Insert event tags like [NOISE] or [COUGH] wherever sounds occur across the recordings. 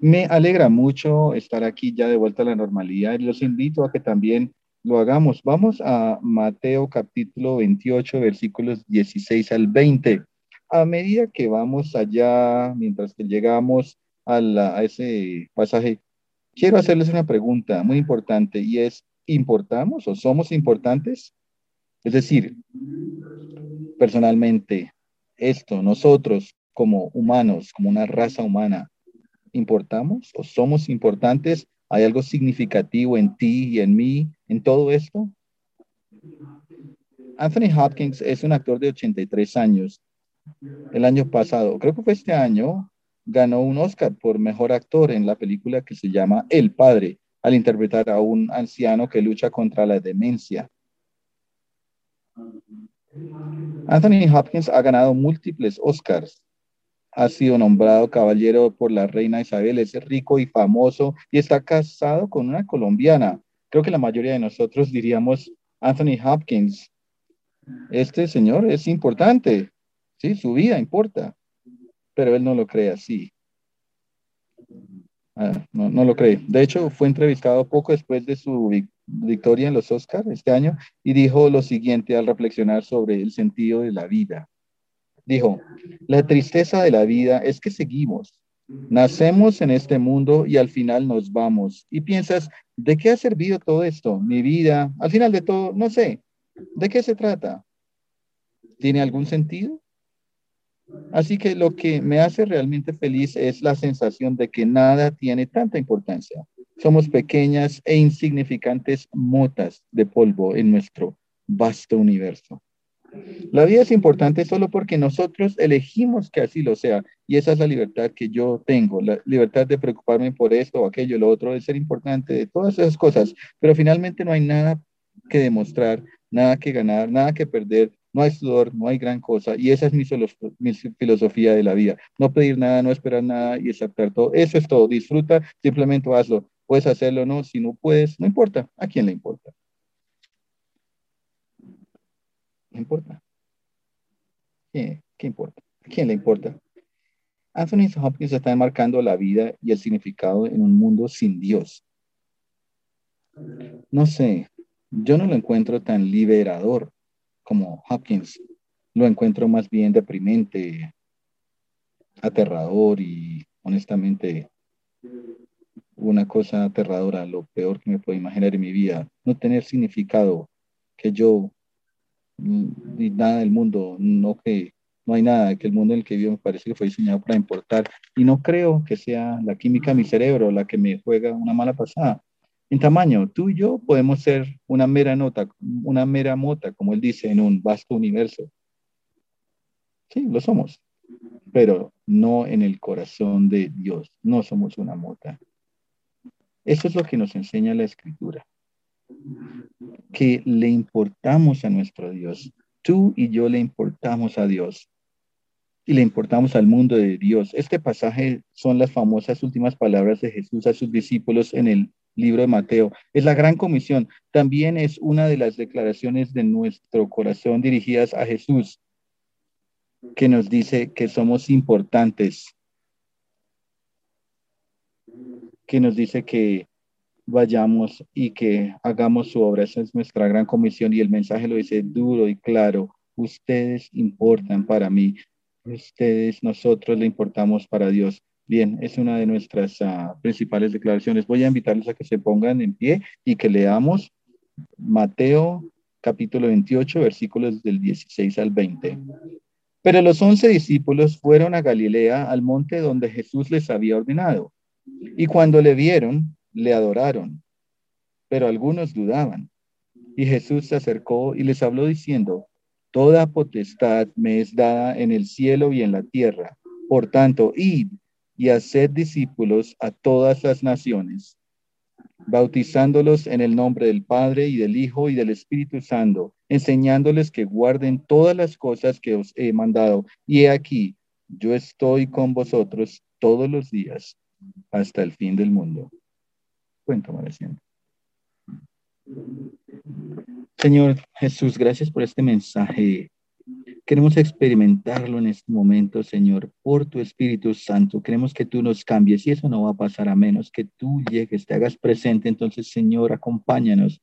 Me alegra mucho estar aquí ya de vuelta a la normalidad y los invito a que también lo hagamos. Vamos a Mateo capítulo 28, versículos 16 al 20. A medida que vamos allá, mientras que llegamos a, a ese pasaje, quiero hacerles una pregunta muy importante y es, ¿importamos o somos importantes? Es decir, personalmente, esto, nosotros como humanos, como una raza humana, ¿importamos o somos importantes? ¿Hay algo significativo en ti y en mí en todo esto? Anthony Hopkins es un actor de 83 años. El año pasado, creo que fue este año, ganó un Oscar por mejor actor en la película que se llama El Padre, al interpretar a un anciano que lucha contra la demencia. Anthony Hopkins ha ganado múltiples Oscars. Ha sido nombrado caballero por la reina Isabel, es rico y famoso y está casado con una colombiana. Creo que la mayoría de nosotros diríamos Anthony Hopkins. Este señor es importante, sí, su vida importa, pero él no lo cree así. Ah, no, no, lo cree. De hecho, fue entrevistado poco después de su victoria en los Oscars este año y dijo lo siguiente al reflexionar sobre el sentido de la vida. Dijo, la tristeza de la vida es que seguimos. Nacemos en este mundo y al final nos vamos. Y piensas, ¿de qué ha servido todo esto? Mi vida, al final de todo, no sé. ¿De qué se trata? ¿Tiene algún sentido? Así que lo que me hace realmente feliz es la sensación de que nada tiene tanta importancia. Somos pequeñas e insignificantes motas de polvo en nuestro vasto universo. La vida es importante solo porque nosotros elegimos que así lo sea. Y esa es la libertad que yo tengo, la libertad de preocuparme por esto o aquello, lo otro, de ser importante, de todas esas cosas. Pero finalmente no hay nada que demostrar, nada que ganar, nada que perder. No hay sudor, no hay gran cosa. Y esa es mi, mi filosofía de la vida. No pedir nada, no esperar nada y aceptar todo. Eso es todo. Disfruta, simplemente hazlo. Puedes hacerlo o no, si no puedes, no importa. ¿A quién le importa? No importa. ¿Qué, ¿Qué importa? ¿A quién le importa? Anthony Hopkins está enmarcando la vida y el significado en un mundo sin Dios. No sé, yo no lo encuentro tan liberador como Hopkins. Lo encuentro más bien deprimente, aterrador y honestamente una cosa aterradora, lo peor que me puedo imaginar en mi vida, no tener significado, que yo ni nada del mundo, no que no hay nada, que el mundo en el que vivo me parece que fue diseñado para importar y no creo que sea la química de mi cerebro la que me juega una mala pasada. En tamaño, tú y yo podemos ser una mera nota, una mera mota, como él dice, en un vasto universo. Sí, lo somos, pero no en el corazón de Dios. No somos una mota. Eso es lo que nos enseña la escritura. Que le importamos a nuestro Dios. Tú y yo le importamos a Dios. Y le importamos al mundo de Dios. Este pasaje son las famosas últimas palabras de Jesús a sus discípulos en el libro de Mateo. Es la gran comisión. También es una de las declaraciones de nuestro corazón dirigidas a Jesús, que nos dice que somos importantes que nos dice que vayamos y que hagamos su obra. Esa es nuestra gran comisión y el mensaje lo dice duro y claro. Ustedes importan para mí. Ustedes, nosotros le importamos para Dios. Bien, es una de nuestras ah, principales declaraciones. Voy a invitarles a que se pongan en pie y que leamos Mateo capítulo 28, versículos del 16 al 20. Pero los once discípulos fueron a Galilea, al monte donde Jesús les había ordenado. Y cuando le vieron, le adoraron, pero algunos dudaban. Y Jesús se acercó y les habló diciendo, Toda potestad me es dada en el cielo y en la tierra. Por tanto, id y haced discípulos a todas las naciones, bautizándolos en el nombre del Padre y del Hijo y del Espíritu Santo, enseñándoles que guarden todas las cosas que os he mandado. Y he aquí, yo estoy con vosotros todos los días hasta el fin del mundo. Cuéntame, Señor Jesús, gracias por este mensaje Queremos experimentarlo en este momento, Señor, por tu Espíritu Santo. Queremos que tú nos cambies y eso no va a pasar a menos que tú llegues, te hagas presente. Entonces, Señor, acompáñanos.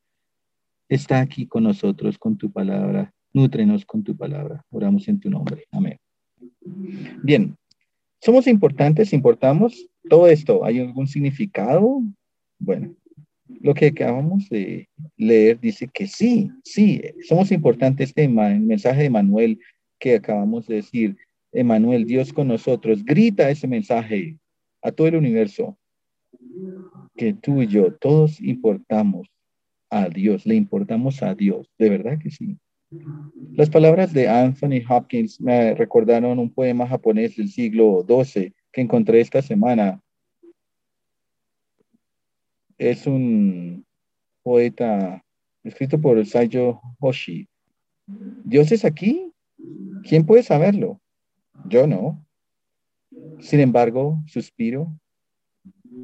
Está aquí con nosotros con tu palabra. Nútrenos con tu palabra. Oramos en tu nombre. Amén. Bien, somos importantes, importamos todo esto. ¿Hay algún significado? Bueno, lo que acabamos de leer dice que sí, sí, somos importantes. Este mensaje de Manuel que acabamos de decir, Emanuel, Dios con nosotros, grita ese mensaje a todo el universo, que tú y yo, todos importamos a Dios, le importamos a Dios, de verdad que sí. Las palabras de Anthony Hopkins me recordaron un poema japonés del siglo XII que encontré esta semana. Es un poeta escrito por Saiyo Hoshi. Dios es aquí ¿Quién puede saberlo? Yo no. Sin embargo, suspiro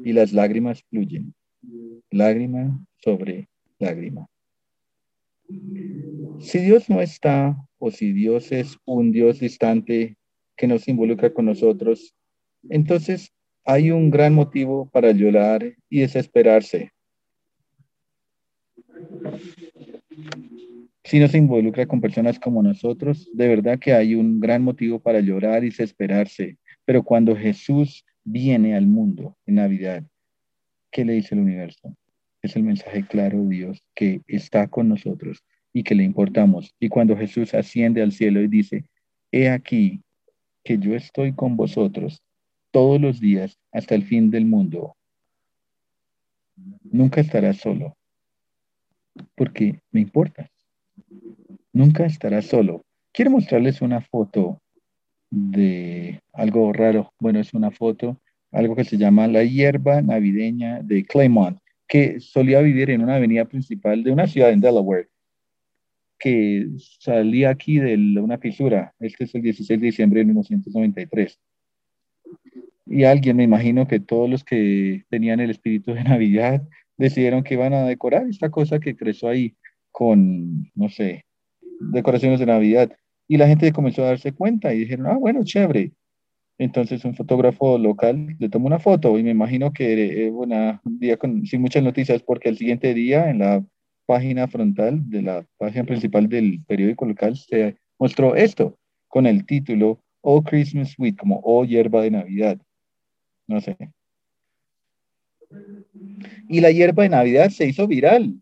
y las lágrimas fluyen. Lágrima sobre lágrima. Si Dios no está o si Dios es un Dios distante que nos involucra con nosotros, entonces hay un gran motivo para llorar y desesperarse si no se involucra con personas como nosotros, de verdad que hay un gran motivo para llorar y desesperarse. Pero cuando Jesús viene al mundo en Navidad, ¿qué le dice el universo? Es el mensaje claro de Dios que está con nosotros y que le importamos. Y cuando Jesús asciende al cielo y dice, he aquí que yo estoy con vosotros todos los días hasta el fin del mundo, nunca estarás solo, porque me importa. Nunca estará solo. Quiero mostrarles una foto de algo raro. Bueno, es una foto, algo que se llama la hierba navideña de Claymont, que solía vivir en una avenida principal de una ciudad en Delaware, que salía aquí de una fisura. Este es el 16 de diciembre de 1993. Y alguien, me imagino que todos los que tenían el espíritu de [LAUGHS] Navidad decidieron que iban a decorar esta cosa que creció ahí con, no sé, decoraciones de Navidad. Y la gente comenzó a darse cuenta y dijeron, ah, bueno, chévere. Entonces un fotógrafo local le tomó una foto y me imagino que eh, un día con, sin muchas noticias porque el siguiente día en la página frontal de la página principal del periódico local se mostró esto con el título Oh Christmas Sweet, como Oh hierba de Navidad. No sé. Y la hierba de Navidad se hizo viral.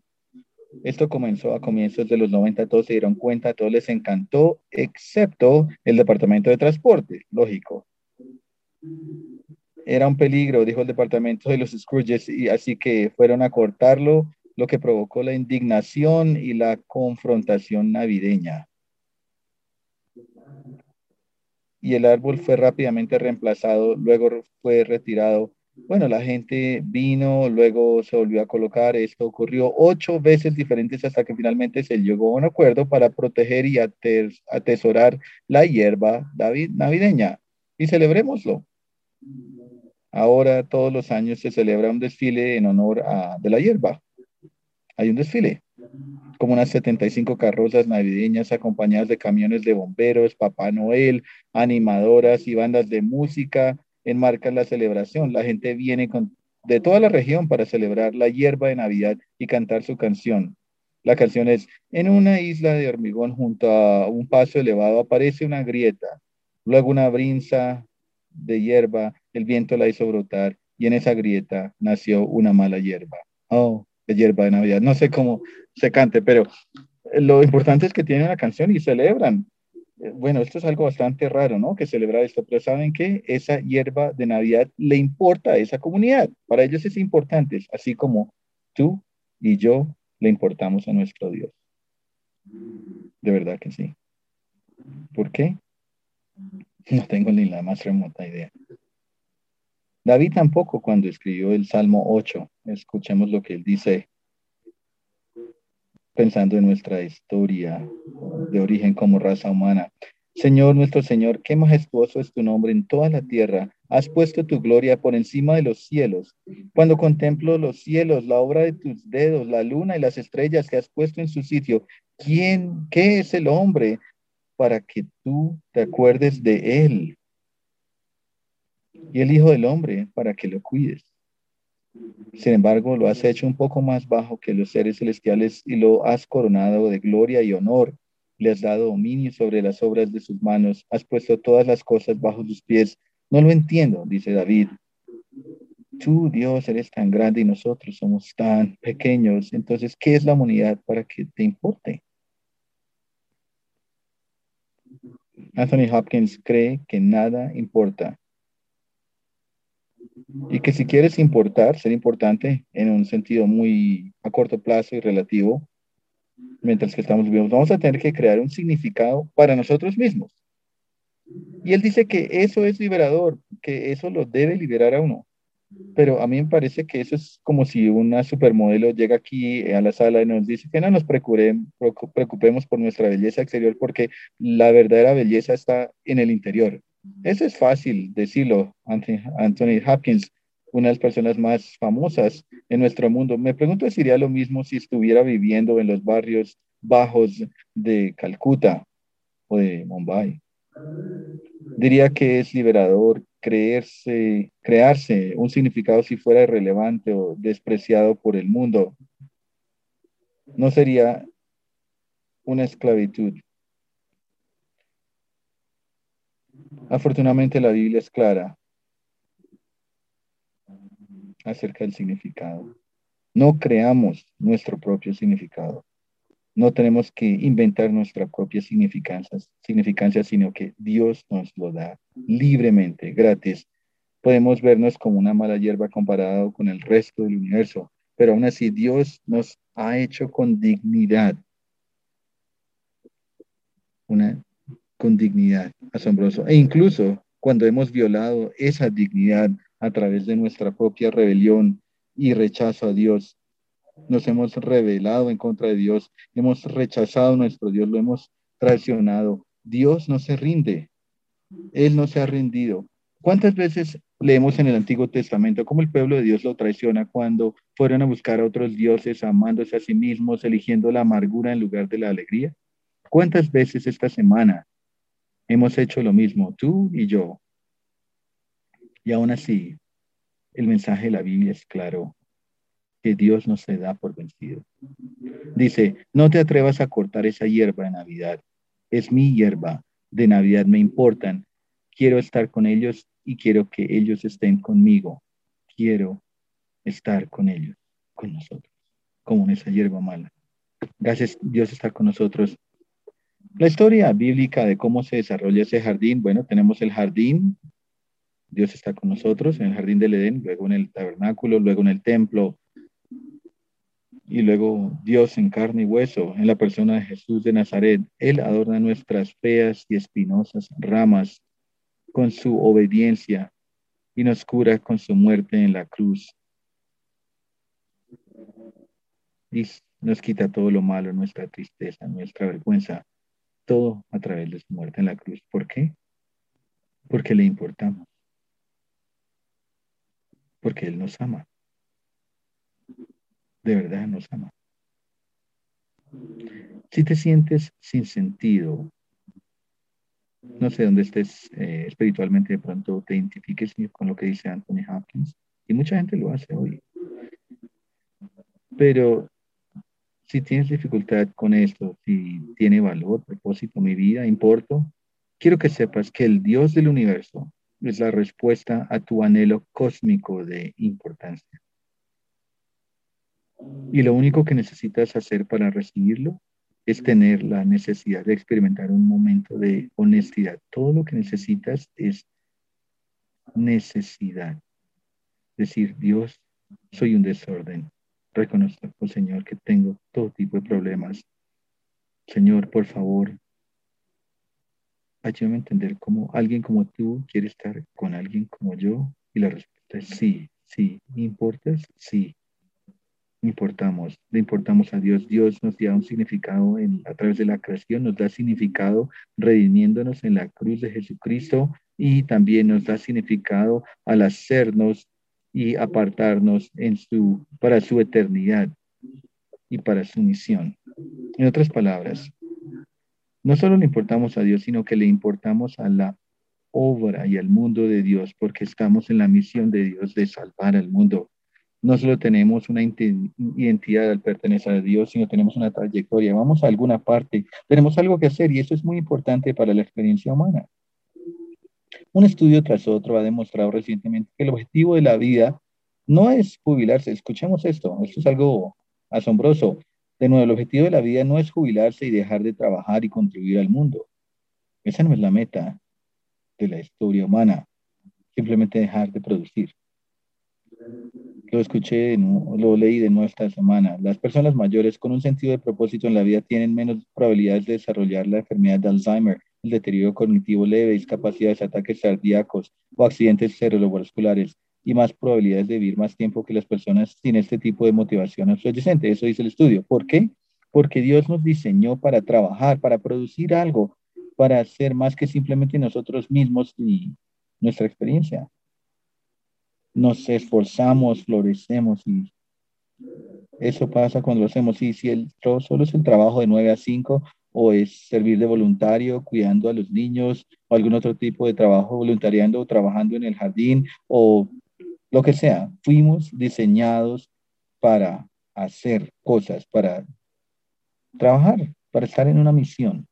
Esto comenzó a comienzos de los 90, todos se dieron cuenta, todos les encantó, excepto el Departamento de Transporte, lógico. Era un peligro, dijo el Departamento de los Scrooges, y así que fueron a cortarlo, lo que provocó la indignación y la confrontación navideña. Y el árbol fue rápidamente reemplazado, luego fue retirado bueno, la gente vino, luego se volvió a colocar, esto ocurrió ocho veces diferentes hasta que finalmente se llegó a un acuerdo para proteger y atesorar la hierba navideña. Y celebrémoslo. Ahora todos los años se celebra un desfile en honor de la hierba. Hay un desfile, como unas 75 carrozas navideñas acompañadas de camiones de bomberos, Papá Noel, animadoras y bandas de música enmarca la celebración. La gente viene de toda la región para celebrar la hierba de Navidad y cantar su canción. La canción es, en una isla de hormigón junto a un paso elevado aparece una grieta, luego una brinza de hierba, el viento la hizo brotar y en esa grieta nació una mala hierba. Oh, de hierba de Navidad. No sé cómo se cante, pero lo importante es que tienen la canción y celebran bueno, esto es algo bastante raro, ¿no? Que celebrar esto, pero ¿saben qué? Esa hierba de Navidad le importa a esa comunidad. Para ellos es importante, así como tú y yo le importamos a nuestro Dios. De verdad que sí. ¿Por qué? No tengo ni la más remota idea. David tampoco cuando escribió el Salmo 8, escuchemos lo que él dice pensando en nuestra historia de origen como raza humana. Señor, nuestro Señor, qué majestuoso es tu nombre en toda la tierra. Has puesto tu gloria por encima de los cielos. Cuando contemplo los cielos, la obra de tus dedos, la luna y las estrellas que has puesto en su sitio, ¿quién, qué es el hombre para que tú te acuerdes de Él. Y el Hijo del Hombre para que lo cuides. Sin embargo, lo has hecho un poco más bajo que los seres celestiales y lo has coronado de gloria y honor. Le has dado dominio sobre las obras de sus manos. Has puesto todas las cosas bajo sus pies. No lo entiendo, dice David. Tú, Dios, eres tan grande y nosotros somos tan pequeños. Entonces, ¿qué es la humanidad para que te importe? Anthony Hopkins cree que nada importa y que si quieres importar, ser importante en un sentido muy a corto plazo y relativo, mientras que estamos vivos, vamos a tener que crear un significado para nosotros mismos. Y él dice que eso es liberador, que eso lo debe liberar a uno. Pero a mí me parece que eso es como si una supermodelo llega aquí a la sala y nos dice que no nos preocupemos por nuestra belleza exterior porque la verdadera belleza está en el interior. Eso es fácil decirlo, Anthony, Hopkins, una de las personas más famosas en nuestro mundo. Me pregunto si sería lo mismo si estuviera viviendo en los barrios bajos de Calcuta o de Mumbai. Diría que es liberador creerse, crearse un significado si fuera irrelevante o despreciado por el mundo. No sería una esclavitud. Afortunadamente la Biblia es clara acerca del significado. No creamos nuestro propio significado. No tenemos que inventar nuestra propia significancia, significancia, sino que Dios nos lo da libremente, gratis. Podemos vernos como una mala hierba comparado con el resto del universo, pero aún así Dios nos ha hecho con dignidad. Una con dignidad, asombroso. E incluso cuando hemos violado esa dignidad a través de nuestra propia rebelión y rechazo a Dios, nos hemos rebelado en contra de Dios, hemos rechazado nuestro Dios, lo hemos traicionado. Dios no se rinde, Él no se ha rendido. ¿Cuántas veces leemos en el Antiguo Testamento cómo el pueblo de Dios lo traiciona cuando fueron a buscar a otros dioses, amándose a sí mismos, eligiendo la amargura en lugar de la alegría? ¿Cuántas veces esta semana Hemos hecho lo mismo, tú y yo. Y aún así, el mensaje de la Biblia es claro, que Dios no se da por vencido. Dice, no te atrevas a cortar esa hierba de Navidad. Es mi hierba de Navidad, me importan. Quiero estar con ellos y quiero que ellos estén conmigo. Quiero estar con ellos, con nosotros, como en esa hierba mala. Gracias, Dios está con nosotros la historia bíblica de cómo se desarrolla ese jardín, bueno, tenemos el jardín, Dios está con nosotros en el jardín del Edén, luego en el tabernáculo, luego en el templo, y luego Dios en carne y hueso, en la persona de Jesús de Nazaret. Él adorna nuestras feas y espinosas ramas con su obediencia y nos cura con su muerte en la cruz. Y nos quita todo lo malo, nuestra tristeza, nuestra vergüenza todo a través de su muerte en la cruz. ¿Por qué? Porque le importamos. Porque Él nos ama. De verdad nos ama. Si te sientes sin sentido, no sé dónde estés eh, espiritualmente, de pronto te identifiques con lo que dice Anthony Hopkins, y mucha gente lo hace hoy. Pero si tienes dificultad con esto, si tiene valor, propósito, mi vida, importo, quiero que sepas que el Dios del universo es la respuesta a tu anhelo cósmico de importancia. Y lo único que necesitas hacer para recibirlo es tener la necesidad de experimentar un momento de honestidad. Todo lo que necesitas es necesidad. Decir, Dios, soy un desorden. Reconozco, Señor, que tengo todo tipo de problemas. Señor, por favor, ayúdame a entender cómo alguien como tú quiere estar con alguien como yo. Y la respuesta es sí, sí. ¿Importas? Sí. Importamos, le importamos a Dios. Dios nos da un significado en, a través de la creación, nos da significado redimiéndonos en la cruz de Jesucristo y también nos da significado al hacernos y apartarnos en su, para su eternidad y para su misión. En otras palabras, No solo le importamos a Dios, sino que le importamos a la obra y al mundo de Dios, porque estamos en la misión de Dios de salvar al mundo. No solo tenemos una identidad al pertenecer a Dios, sino tenemos una trayectoria. Vamos a alguna parte, tenemos algo que hacer y eso es muy importante para la experiencia humana. Un estudio tras otro ha demostrado recientemente que el objetivo de la vida no es jubilarse. Escuchemos esto, esto es algo asombroso. De nuevo, el objetivo de la vida no es jubilarse y dejar de trabajar y contribuir al mundo. Esa no es la meta de la historia humana, simplemente dejar de producir. Lo escuché, lo leí de nuevo esta semana. Las personas mayores con un sentido de propósito en la vida tienen menos probabilidades de desarrollar la enfermedad de Alzheimer, el deterioro cognitivo leve, discapacidades, ataques cardíacos o accidentes cerebrovasculares y más probabilidades de vivir más tiempo que las personas sin este tipo de motivación adyacente. Eso dice el estudio. ¿Por qué? Porque Dios nos diseñó para trabajar, para producir algo, para hacer más que simplemente nosotros mismos y nuestra experiencia. Nos esforzamos, florecemos y eso pasa cuando lo hacemos. Y si el solo es el trabajo de 9 a 5 o es servir de voluntario, cuidando a los niños o algún otro tipo de trabajo voluntariando o trabajando en el jardín o lo que sea, fuimos diseñados para hacer cosas, para trabajar, para estar en una misión.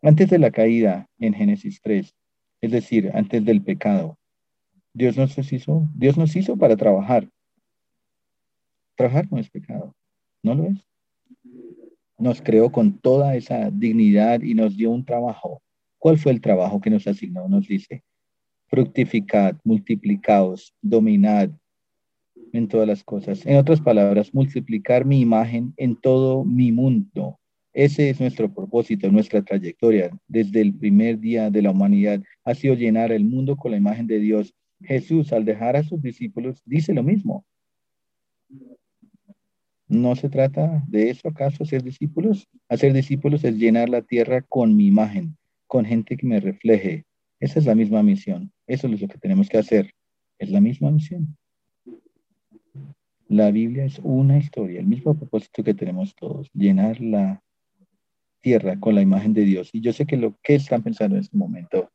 Antes de la caída en Génesis 3, es decir, antes del pecado, Dios nos hizo, Dios nos hizo para trabajar. Trabajar no es pecado, ¿no lo es? Nos creó con toda esa dignidad y nos dio un trabajo. ¿Cuál fue el trabajo que nos asignó? Nos dice, fructificad, multiplicaos, dominad en todas las cosas. En otras palabras, multiplicar mi imagen en todo mi mundo. Ese es nuestro propósito, nuestra trayectoria desde el primer día de la humanidad. Ha sido llenar el mundo con la imagen de Dios. Jesús, al dejar a sus discípulos, dice lo mismo. ¿No se trata de eso acaso, ser discípulos? Hacer discípulos es llenar la tierra con mi imagen, con gente que me refleje, esa es la misma misión. Eso es lo que tenemos que hacer. Es la misma misión. La Biblia es una historia, el mismo propósito que tenemos todos, llenar la tierra con la imagen de Dios. Y yo sé que lo que están pensando en este momento,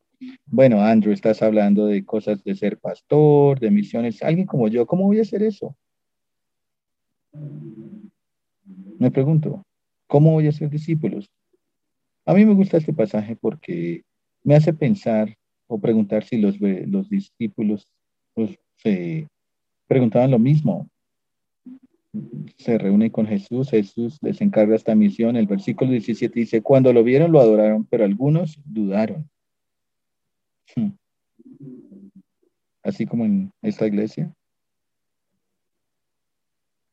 bueno, Andrew, estás hablando de cosas de ser pastor, de misiones, alguien como yo, ¿cómo voy a hacer eso? Me pregunto, ¿cómo voy a ser discípulos? A mí me gusta este pasaje porque me hace pensar o preguntar si los, los discípulos pues, se preguntaban lo mismo. Se reúnen con Jesús, Jesús les encarga esta misión. El versículo 17 dice, cuando lo vieron lo adoraron, pero algunos dudaron. Hmm. Así como en esta iglesia.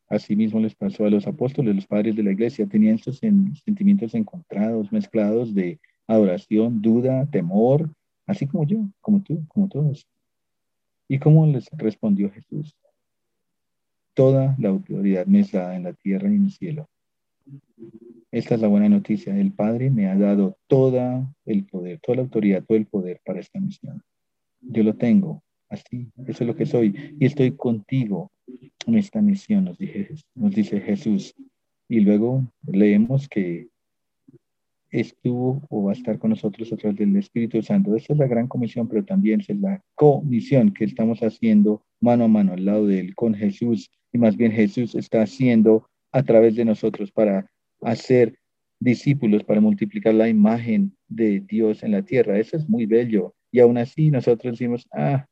Así mismo les pasó a los apóstoles, los padres de la iglesia, tenían estos sentimientos encontrados, mezclados de adoración, duda, temor, así como yo, como tú, como todos. ¿Y cómo les respondió Jesús? Toda la autoridad me en la tierra y en el cielo. Esta es la buena noticia. El Padre me ha dado toda el poder, toda la autoridad, todo el poder para esta misión. Yo lo tengo, así, eso es lo que soy. Y estoy contigo en esta misión, nos, nos dice Jesús. Y luego leemos que estuvo o va a estar con nosotros a través del Espíritu Santo. Esa es la gran comisión, pero también es la comisión que estamos haciendo mano a mano al lado de él con Jesús. Y más bien Jesús está haciendo a través de nosotros para hacer discípulos, para multiplicar la imagen de Dios en la tierra. Eso es muy bello. Y aún así nosotros decimos, ah,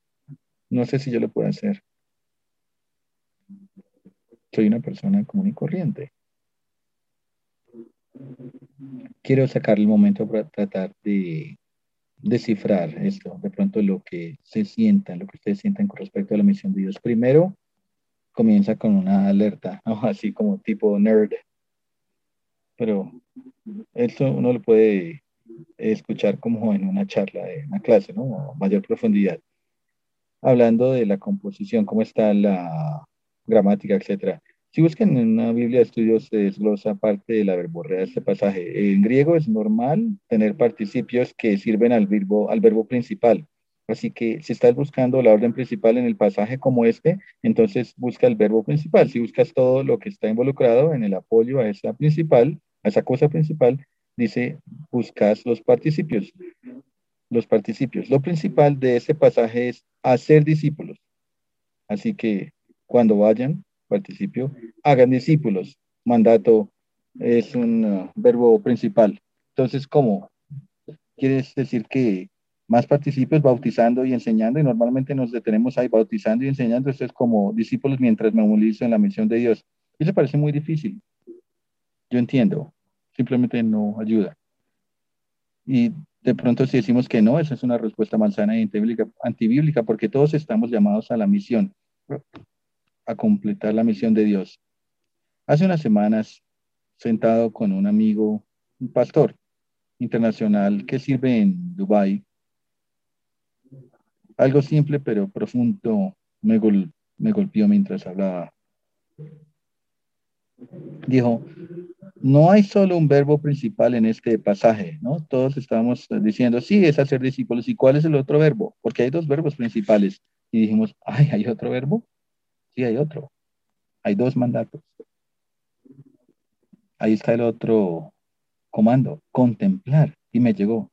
no sé si yo lo puedo hacer. Soy una persona común y corriente quiero sacar el momento para tratar de descifrar esto, de pronto lo que se sientan, lo que ustedes sientan con respecto a la misión de Dios. Primero, comienza con una alerta, [LAUGHS] así como tipo nerd, pero esto uno lo puede escuchar como en una charla, en una clase, ¿no? mayor profundidad. Hablando de la composición, cómo está la gramática, etcétera. Si buscan en una Biblia de estudios, se desglosa parte de la verborrea de este pasaje. En griego es normal tener participios que sirven al verbo, al verbo principal. Así que si estás buscando la orden principal en el pasaje como este, entonces busca el verbo principal. Si buscas todo lo que está involucrado en el apoyo a esa principal, a esa cosa principal, dice, buscas los participios. Los participios. Lo principal de ese pasaje es hacer discípulos. Así que cuando vayan, participio, hagan discípulos. Mandato es un uh, verbo principal. Entonces, ¿cómo? Quiere decir que más participios bautizando y enseñando y normalmente nos detenemos ahí bautizando y enseñando. Esto es como discípulos mientras me movilizo en la misión de Dios. Eso parece muy difícil. Yo entiendo, simplemente no ayuda. Y de pronto si decimos que no, esa es una respuesta malsana y antibíblica, porque todos estamos llamados a la misión, a completar la misión de Dios. Hace unas semanas, sentado con un amigo, un pastor internacional que sirve en Dubái, algo simple pero profundo me, me golpeó mientras hablaba. Dijo, no hay solo un verbo principal en este pasaje, ¿no? Todos estamos diciendo, sí, es hacer discípulos. ¿Y cuál es el otro verbo? Porque hay dos verbos principales. Y dijimos, [LAUGHS] ay, ¿hay otro verbo? Sí, hay otro. Hay dos mandatos. Ahí está el otro comando, contemplar. Y me llegó,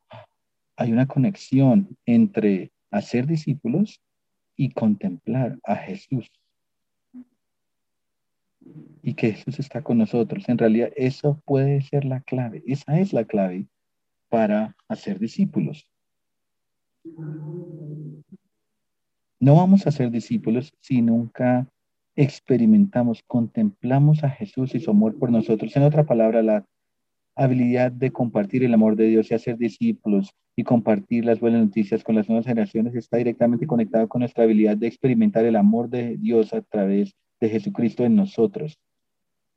hay una conexión entre hacer discípulos y contemplar a Jesús. Y que Jesús está con nosotros. En realidad, eso puede ser la clave. Esa es la clave para hacer discípulos. No vamos a ser discípulos si nunca experimentamos, contemplamos a Jesús y su amor por nosotros. En otra palabra, la habilidad de compartir el amor de Dios y hacer discípulos y compartir las buenas noticias con las nuevas generaciones está directamente conectado con nuestra habilidad de experimentar el amor de Dios a través de Jesucristo en nosotros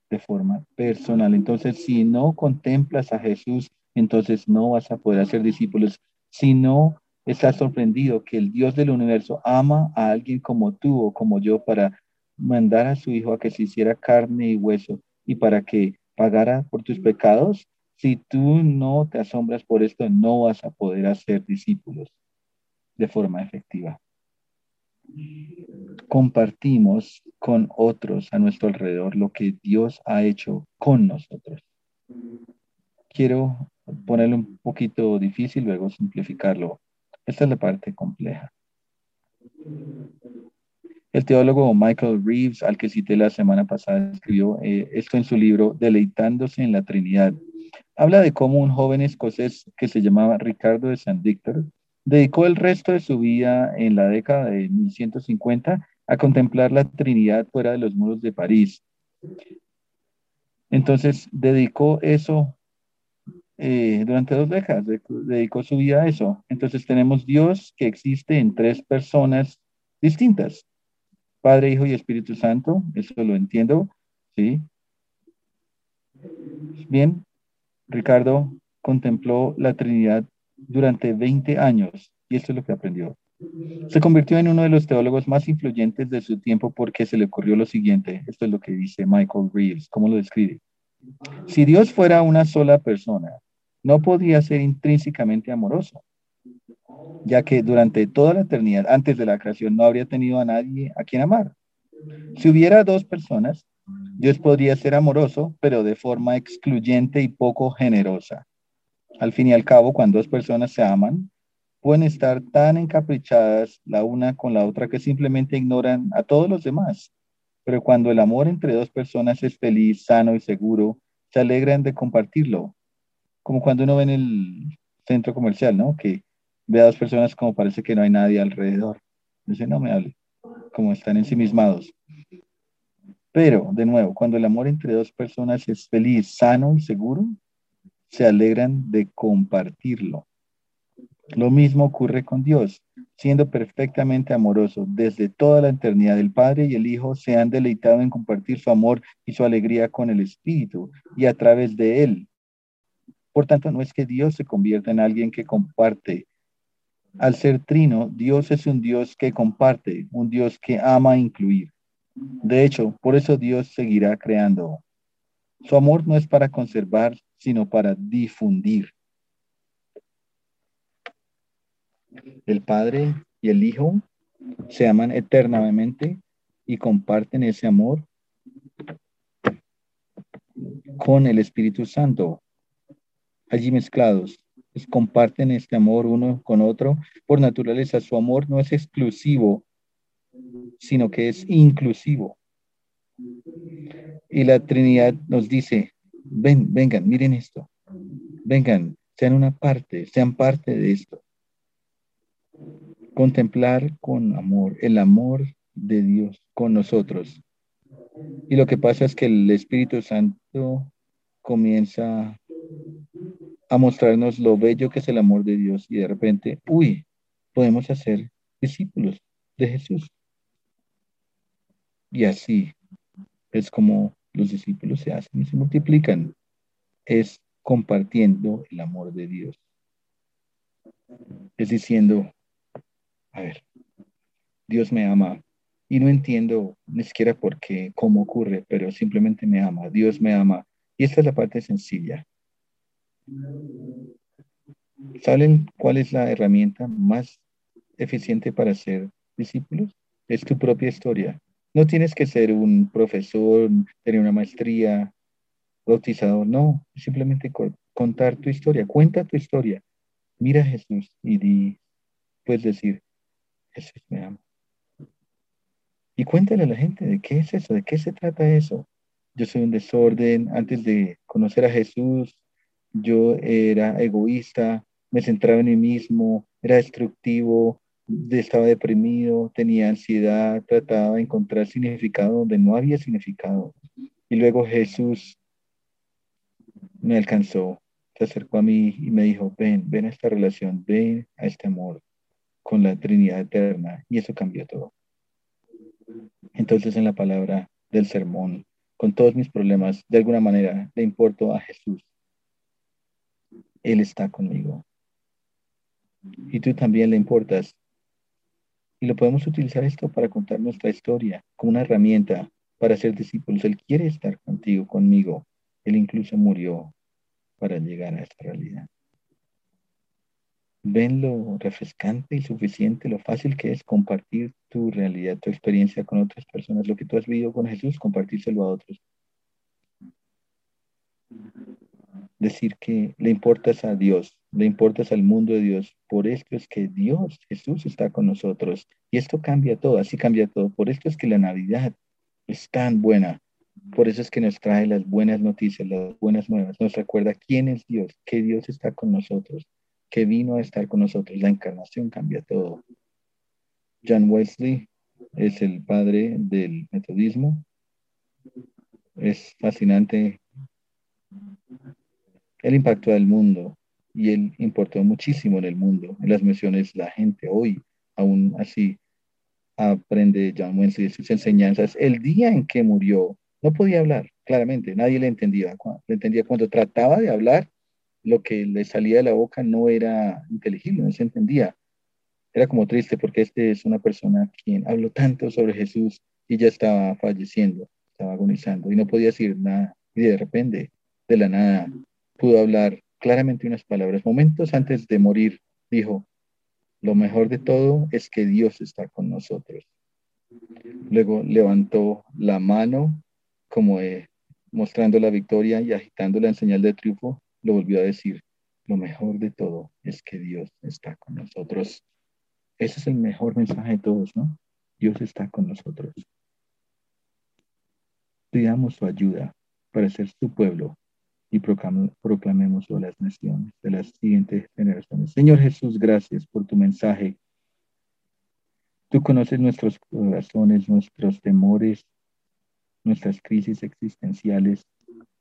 de forma personal. Entonces, si no contemplas a Jesús, entonces no vas a poder hacer discípulos. Si no estás sorprendido que el Dios del universo ama a alguien como tú o como yo para mandar a su hijo a que se hiciera carne y hueso y para que pagara por tus pecados, si tú no te asombras por esto, no vas a poder hacer discípulos de forma efectiva. Compartimos con otros a nuestro alrededor lo que Dios ha hecho con nosotros. Quiero ponerlo un poquito difícil, luego simplificarlo. Esta es la parte compleja. El teólogo Michael Reeves, al que cité la semana pasada, escribió eh, esto en su libro Deleitándose en la Trinidad. Habla de cómo un joven escocés que se llamaba Ricardo de San Víctor dedicó el resto de su vida en la década de 1150 a contemplar la Trinidad fuera de los muros de París. Entonces dedicó eso eh, durante dos décadas, dedicó su vida a eso. Entonces tenemos Dios que existe en tres personas distintas. Padre, Hijo y Espíritu Santo, eso lo entiendo, ¿sí? Bien, Ricardo contempló la Trinidad durante 20 años y esto es lo que aprendió. Se convirtió en uno de los teólogos más influyentes de su tiempo porque se le ocurrió lo siguiente, esto es lo que dice Michael Reeves, ¿cómo lo describe? Si Dios fuera una sola persona, no podría ser intrínsecamente amoroso ya que durante toda la eternidad, antes de la creación, no habría tenido a nadie a quien amar. Si hubiera dos personas, Dios podría ser amoroso, pero de forma excluyente y poco generosa. Al fin y al cabo, cuando dos personas se aman, pueden estar tan encaprichadas la una con la otra que simplemente ignoran a todos los demás. Pero cuando el amor entre dos personas es feliz, sano y seguro, se alegran de compartirlo. Como cuando uno ve en el centro comercial, ¿no? Que ve a dos personas como parece que no hay nadie alrededor. Dice, no me hable, como están ensimismados. Pero, de nuevo, cuando el amor entre dos personas es feliz, sano y seguro, se alegran de compartirlo. Lo mismo ocurre con Dios. Siendo perfectamente amoroso desde toda la eternidad, el Padre y el Hijo se han deleitado en compartir su amor y su alegría con el Espíritu y a través de Él. Por tanto, no es que Dios se convierta en alguien que comparte al ser trino, Dios es un Dios que comparte, un Dios que ama incluir. De hecho, por eso Dios seguirá creando. Su amor no es para conservar, sino para difundir. El Padre y el Hijo se aman eternamente y comparten ese amor con el Espíritu Santo. allí mezclados. Pues comparten este amor uno con otro. Por naturaleza, su amor no es exclusivo, sino que es inclusivo. Y la Trinidad nos dice, ven, vengan, miren esto, vengan, sean una parte, sean parte de esto. Contemplar con amor, el amor de Dios con nosotros. Y lo que pasa es que el Espíritu Santo comienza a mostrarnos lo bello que es el amor de Dios y de repente, uy, podemos hacer discípulos de Jesús. Y así es como los discípulos se hacen y se multiplican. Es compartiendo el amor de Dios. Es diciendo, a ver, Dios me ama y no entiendo ni siquiera por qué, cómo ocurre, pero simplemente me ama. Dios me ama. Y esta es la parte sencilla. ¿Saben cuál es la herramienta más eficiente para ser discípulos? Es tu propia historia. No tienes que ser un profesor, tener una maestría, bautizado, no, simplemente contar tu historia, cuenta tu historia. Mira a Jesús y di, puedes decir, Jesús me ama. Y cuéntale a la gente de qué es eso, de qué se trata eso. Yo soy un desorden. Antes de conocer a Jesús, yo era egoísta, me centraba en mí mismo, era destructivo, estaba deprimido, tenía ansiedad, trataba de encontrar significado donde no había significado. Y luego Jesús me alcanzó, se acercó a mí y me dijo, ven, ven a esta relación, ven a este amor con la Trinidad eterna. Y eso cambió todo. Entonces en la palabra del sermón, con todos mis problemas, de alguna manera le importo a Jesús. Él está conmigo. Y tú también le importas. Y lo podemos utilizar esto para contar nuestra historia como una herramienta para ser discípulos. Él quiere estar contigo, conmigo. Él incluso murió para llegar a esta realidad. Ven lo refrescante y suficiente, lo fácil que es compartir tu realidad, tu experiencia con otras personas, lo que tú has vivido con Jesús, compartírselo a otros decir que le importas a Dios, le importas al mundo de Dios. Por esto es que Dios, Jesús está con nosotros. Y esto cambia todo, así cambia todo. Por esto es que la Navidad es tan buena. Por eso es que nos trae las buenas noticias, las buenas nuevas. Nos recuerda quién es Dios, que Dios está con nosotros, que vino a estar con nosotros. La encarnación cambia todo. John Wesley es el padre del metodismo. Es fascinante él impactó al mundo y él importó muchísimo en el mundo, en las misiones, la gente hoy, aún así, aprende John Wesley sus enseñanzas. El día en que murió, no podía hablar, claramente, nadie le entendía. Le entendía cuando trataba de hablar, lo que le salía de la boca no era inteligible, no se entendía. Era como triste porque este es una persona quien habló tanto sobre Jesús y ya estaba falleciendo, estaba agonizando y no podía decir nada. Y de repente, de la nada, pudo hablar claramente unas palabras. Momentos antes de morir, dijo, lo mejor de todo es que Dios está con nosotros. Luego levantó la mano como mostrando la victoria y agitándola en señal de triunfo, lo volvió a decir, lo mejor de todo es que Dios está con nosotros. Ese es el mejor mensaje de todos, ¿no? Dios está con nosotros. Pidamos su ayuda para ser su pueblo y proclamemos a las naciones de las siguientes generaciones. Señor Jesús, gracias por tu mensaje. Tú conoces nuestros corazones, nuestros temores, nuestras crisis existenciales,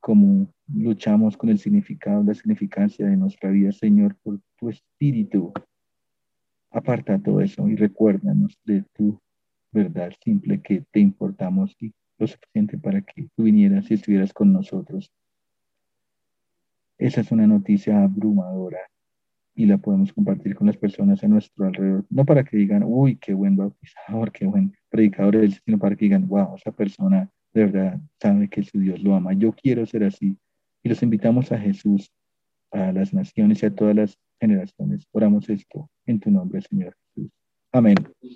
cómo luchamos con el significado, la significancia de nuestra vida, Señor, por tu espíritu. Aparta todo eso y recuérdanos de tu verdad simple que te importamos y lo suficiente para que tú vinieras y estuvieras con nosotros. Esa es una noticia abrumadora y la podemos compartir con las personas a nuestro alrededor, no para que digan, uy, qué buen bautizador, qué buen predicador sino para que digan, wow, esa persona de verdad sabe que su Dios lo ama. Yo quiero ser así. Y los invitamos a Jesús, a las naciones y a todas las generaciones. Oramos esto en tu nombre, Señor Jesús. Amén.